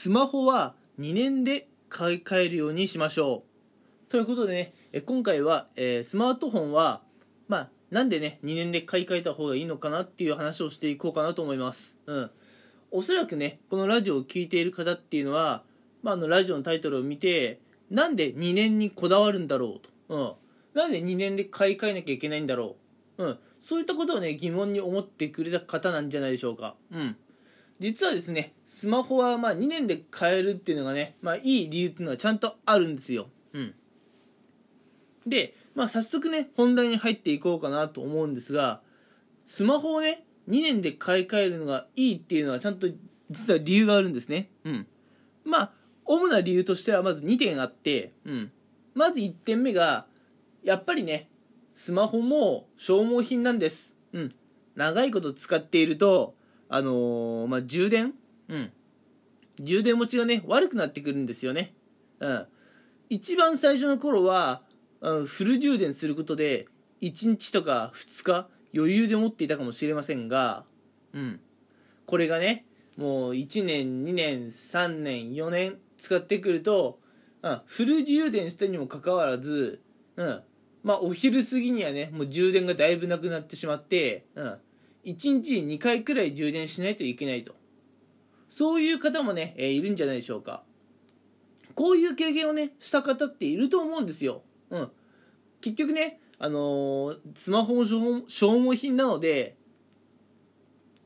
スマホは2年で買い替えるようにしましょう。ということでねえ今回は、えースマートフォンはまあなんでね2年で買い替えた方がいいのかなっていう話をしていこうかなと思います。うん。おそらくねこのラジオを聴いている方っていうのは、まあ、あのラジオのタイトルを見てなんで2年にこだわるんだろうと、うん、なんで2年で買い替えなきゃいけないんだろう、うん、そういったことをね疑問に思ってくれた方なんじゃないでしょうか、うん、実はですねスマホはまあ2年で買えるっていうのがね、まあ、いい理由っていうのはちゃんとあるんですよ、うん、で、まあ、早速ね本題に入っていこうかなと思うんですがスマホをね2年で買い替えるのがいいっていうのはちゃんと実は理由があるんですね。うん。まあ主な理由としてはまず2点あって、うん、まず1点目がやっぱりねスマホも消耗品なんです、うん、長いこと使っているとあのーまあ充電？うん。充電持ちがね悪くなってくるんですよね。うん。一番最初の頃はあのフル充電することで1日とか2日余裕で持っていたかもしれませんがうん。これがねもう1年2年3年4年使ってくると、うん、フル充電したにもかかわらず、うん、まあお昼過ぎにはねもう充電がだいぶなくなってしまって、うん、1日2回くらい充電しないといけないと。そういう方もね、えーいるんじゃないでしょうか。こういう経験をねした方っていると思うんですよ、うん、結局ねあのースマホも消耗消耗品なので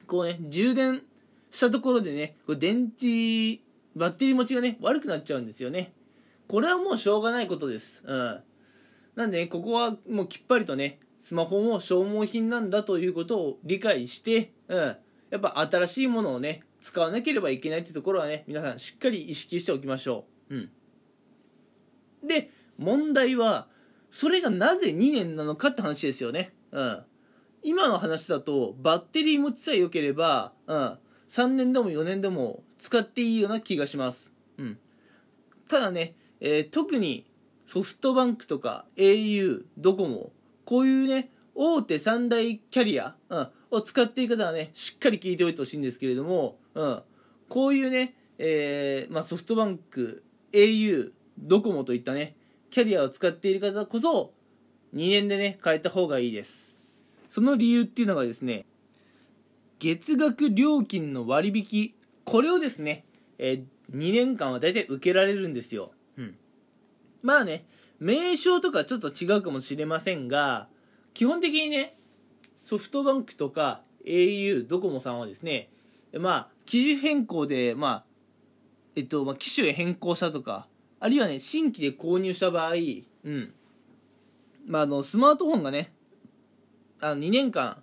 こうね充電したところでねこう電池バッテリー持ちがね悪くなっちゃうんですよね。これはもうしょうがないことです。うん。なんでねここはもうきっぱりとねスマホも消耗品なんだということを理解してうん。やっぱ新しいものをね使わなければいけないってところはね皆さんしっかり意識しておきましょう。うん。で問題はそれがなぜ2年なのかって話ですよね。うん。今の話だとバッテリー持ちさえ良ければ、うん、3年でも4年でも使っていいような気がします、うん、ただね、えー特にソフトバンクとか au ドコモこういうね大手三大キャリア、うん、を使っている方はねしっかり聞いておいてほしいんですけれども、うん、こういうね、えーまあ、ソフトバンク au ドコモといったねキャリアを使っている方こそ2年でね変えた方がいいです。その理由っていうのがですね月額料金の割引これをですね、えー2年間は大体受けられるんですよ、うん、まあね名称とかちょっと違うかもしれませんが基本的にねソフトバンクとか au ドコモさんはですねまあ機種変更でまあえっと、まあ、機種へ変更したとかあるいはね新規で購入した場合うん。まああのスマートフォンがねあの2年間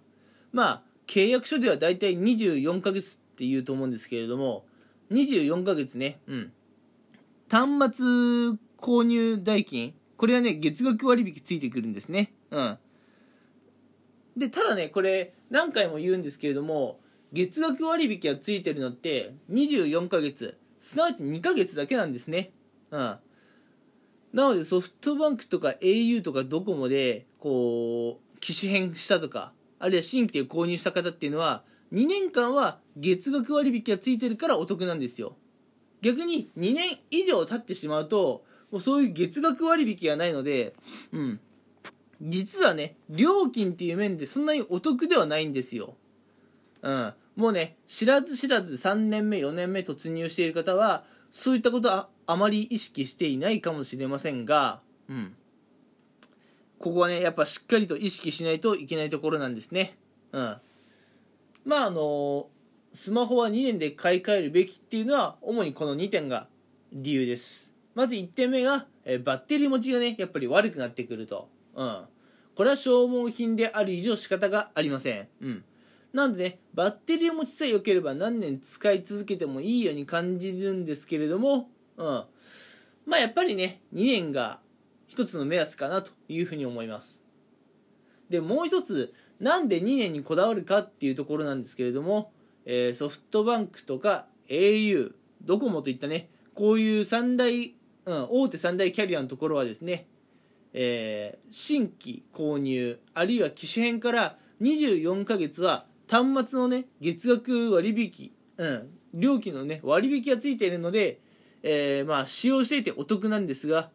まあ契約書ではだいたい24ヶ月って言うと思うんですけれども24ヶ月ねうん。端末購入代金これはね月額割引ついてくるんですね。うん。でただねこれ何回も言うんですけれども月額割引がついてるのって24ヶ月。すなわち2ヶ月だけなんですね。うん。なのでソフトバンクとか au とかドコモでこう機種変したとかあるいは新規で購入した方っていうのは2年間は月額割引がついてるからお得なんですよ。逆に2年以上経ってしまうともうそういう月額割引がないのでうん。実はね料金っていう面でそんなにお得ではないんですよ。うん。もうね知らず知らず3年目4年目突入している方はそういったことはあまり意識していないかもしれませんがうん。ここはねやっぱしっかりと意識しないといけないところなんですね。うん。まああのスマホは2年で買い替えるべきっていうのは主にこの2点が理由です。まず1点目が、えーバッテリー持ちがねやっぱり悪くなってくると。うん。これは消耗品である以上仕方がありません。うん。なんでねバッテリー持ちさえ良ければ何年使い続けてもいいように感じるんですけれどもうん。まあやっぱりね2年が一つの目安かなというふうに思います。でもう一つなんで2年にこだわるかっていうところなんですけれども、えーソフトバンクとか au ドコモといったねこういう三大、うん、大手三大キャリアのところはですね、えー新規購入あるいは機種変から24ヶ月は端末のね月額割引、うん、料金のね割引がついているので、えー、まあ使用していてお得なんですが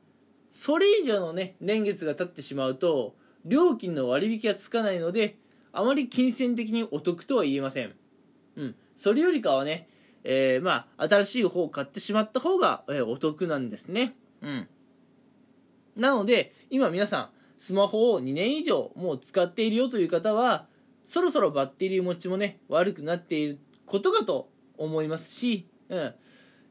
それ以上のね年月が経ってしまうと料金の割引がつかないのであまり金銭的にお得とは言えません。うんそれよりかはねえー、まあ新しい方を買ってしまった方が、えー、お得なんですね。うん。なので今皆さんスマホを2年以上もう使っているよという方はそろそろバッテリー持ちもね悪くなっていることかと思いますし、うん。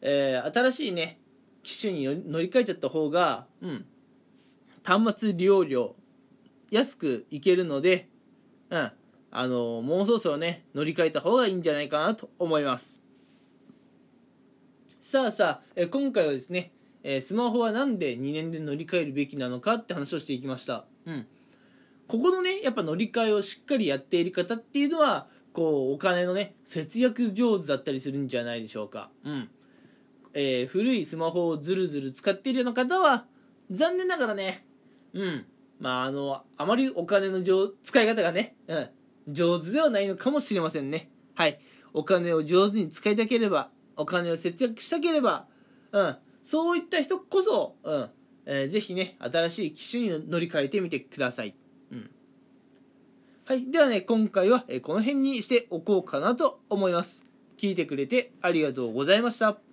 えー、新しいね機種に乗り換えちゃった方が、うん、端末利用料安くいけるので、うん、あのもうそろそろね乗り換えた方がいいんじゃないかなと思います。さあさあ、え今回はですね、えスマホは何で2年で乗り換えるべきなのかって話をしていきました。うん。ここのねやっぱ乗り換えをしっかりやっている方っていうのはこうお金のね節約上手だったりするんじゃないでしょうか。うん。えー、古いスマホをずるずる使っているような方は残念ながらねうん。まああのあまりお金の使い方がね、うん、上手ではないのかもしれませんね。はい。お金を上手に使いたければお金を節約したければうんそういった人こそ、うんえー、ぜひね新しい機種に乗り換えてみてくださいうんはい。ではね、今回はこの辺にしておこうかなと思います。聞いてくれてありがとうございました。